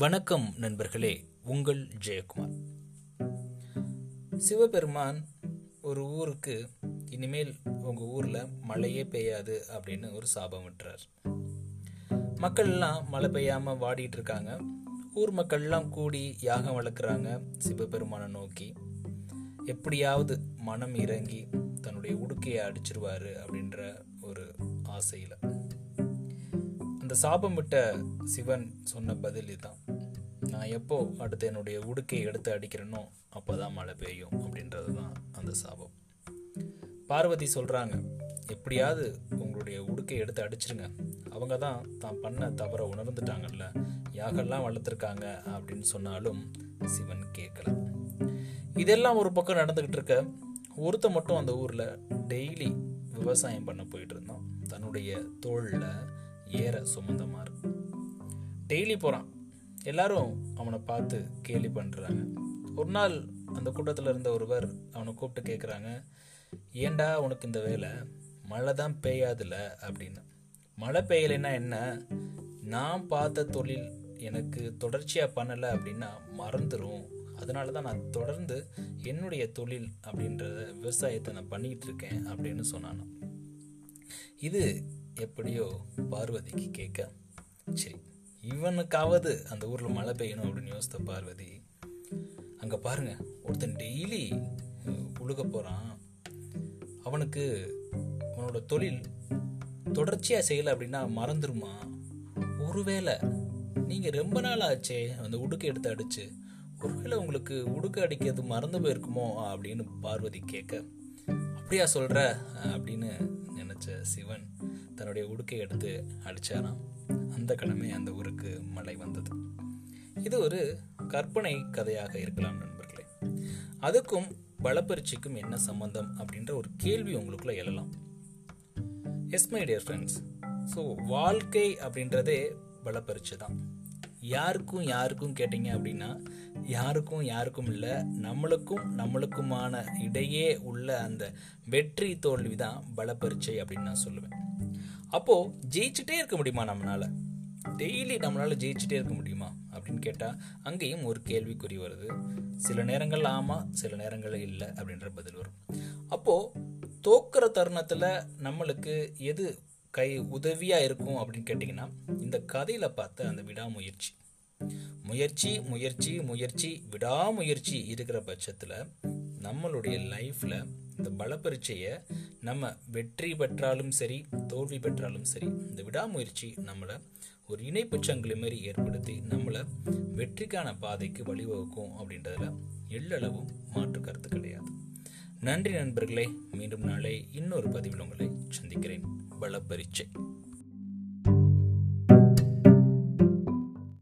வணக்கம் நண்பர்களே உங்கள் ஜெயக்குமார். சிவபெருமான் ஒரு ஊருக்கு இனிமேல் உங்க ஊர்ல மழையே பெய்யாது அப்படின்னு ஒரு சாபம் விட்டுறார். மக்கள் எல்லாம் மழை பெய்யாம வாடிட்டு இருக்காங்க. ஊர் மக்கள் எல்லாம் கூடி யாகம் வளர்க்குறாங்க சிவபெருமானை நோக்கி. எப்படியாவது மனம் இறங்கி தன்னுடைய உடுக்கையை அடிச்சிருவாரு அப்படின்ற ஒரு ஆசையில. அந்த சாபம் விட்ட சிவன் சொன்ன பதில் இதுதான். நான் எப்போ அடுத்து என்னுடைய உடுக்கையை எடுத்து அடிக்கிறேனோ அப்போதான் மழை பெய்யும் அப்படின்றது தான் அந்த சாபம். பார்வதி சொல்கிறாங்க எப்படியாவது உங்களுடைய உடுக்கை எடுத்து அடிச்சிருங்க. அவங்க தான் தான் பண்ண தவற உணர்ந்துட்டாங்கல்ல. யாகெல்லாம் வளர்த்துருக்காங்க? அப்படின்னு சொன்னாலும் சிவன் கேட்கல. இதெல்லாம் ஒரு பக்கம் நடந்துக்கிட்டு இருக்க ஒருத்த மட்டும் அந்த ஊரில் டெய்லி விவசாயம் பண்ண போயிட்டு இருந்தான். தன்னுடைய தோளில் ஏற சுமந்தமாறு டெய்லி போகிறான் எல்லாரும் அவனை பார்த்து கேலி பண்ணுறாங்க ஒரு நாள் அந்த கூட்டத்தில் இருந்த ஒருவர் அவனை கூப்பிட்டு கேட்குறாங்க ஏண்டா உனக்கு இந்த வேலை? மழை தான் பெய்யாதுல? அப்படின்னு. மழை பெய்யலைன்னா என்ன? நான் பார்த்த தொழில் எனக்கு தொடர்ச்சியாக பண்ணலை அப்படின்னா மறந்துடும் அதனால தான் நான் தொடர்ந்து என்னுடைய தொழில் அப்படின்றத விவசாயத்தை நான் பண்ணிக்கிட்டு இருக்கேன் அப்படின்னு சொன்னான் இது எப்படியோ பார்வதிக்கு கேட்க சரி இவனுக்காவது அந்த ஊரில் மழை பெய்யணும் அப்படின்னு யோசித்த பார்வதி அங்கே பாருங்க ஒருத்தன் டெய்லி உழுக போகிறான் அவனுக்கு அவனோட தொழில் தொடர்ச்சியாக செய்யலை அப்படின்னா மறந்துருமா? ஒருவேளை நீங்கள் ரொம்ப நாள் ஆச்சே அந்த உடுக்கை எடுத்து அடிச்சு ஒருவேளை உங்களுக்கு உடுக்க அடிக்கிறது மறந்து போயிருக்குமோ அப்படின்னு பார்வதி கேட்க அப்படியா சொல்கிற அப்படின்னு நினைச்ச சிவன் தன்னுடைய உடுக்கை எடுத்து அடிச்சாராம். அந்த கிழமை அந்த ஊருக்கு மழை வந்தது. இது ஒரு கற்பனை கதையாக இருக்கலாம் நண்பர்களே. அதுக்கும் பலப்பரிச்சிக்கும் என்ன சம்பந்தம் அப்படின்ற ஒரு கேள்வி உங்களுக்குள்ள எழலாம். Yes my dear friends so வாழ்க்கை அப்படின்றதே பலப்பரிச்சு தான். யாருக்கும் யாருக்கும் கேட்டீங்க அப்படின்னா யாருக்கும் யாருக்கும் இல்லை நம்மளுக்கும் நம்மளுக்குமான இடையே உள்ள அந்த வெற்றி தோல்வி தான் பலப்பரிச்சை அப்படின்னு நான் சொல்லுவேன். அப்போது ஜெயிச்சுட்டே இருக்க முடியுமா நம்மளால்? டெய்லி நம்மளால் ஜெயிச்சுட்டே இருக்க முடியுமா அப்படின்னு கேட்டால் அங்கேயும் ஒரு கேள்விக்குறி வருது. சில நேரங்கள் ஆமாம் சில நேரங்கள் இல்லை அப்படின்ற பதில் வரும். அப்போ தோக்குற தருணத்தில் நம்மளுக்கு எது கை உதவியாக இருக்கும் அப்படின்னு கேட்டிங்கன்னா இந்த கதையில் பார்த்த அந்த விடாமுயற்சி. முயற்சி முயற்சி முயற்சி விடாமுயற்சி இருக்கிற பட்சத்தில் நம்மளுடைய லைஃப்பில் இந்த பலப்பரீட்சையை நம்ம வெற்றி பெற்றாலும் சரி தோல்வி பெற்றாலும் சரி இந்த விடாமுயற்சி நம்மளை ஒரு இணைப்பு சங்கிலி மாதிரி ஏற்படுத்தி நம்மளை வெற்றிக்கான பாதைக்கு வழிவகுக்கும் அப்படின்றதுல எள்ளளவும் மாற்று கருத்து கிடையாது. நன்றி நண்பர்களே. மீண்டும் நாளை இன்னொரு பதிவில் உங்களை சந்திக்கிறேன். பலப்பரீட்சை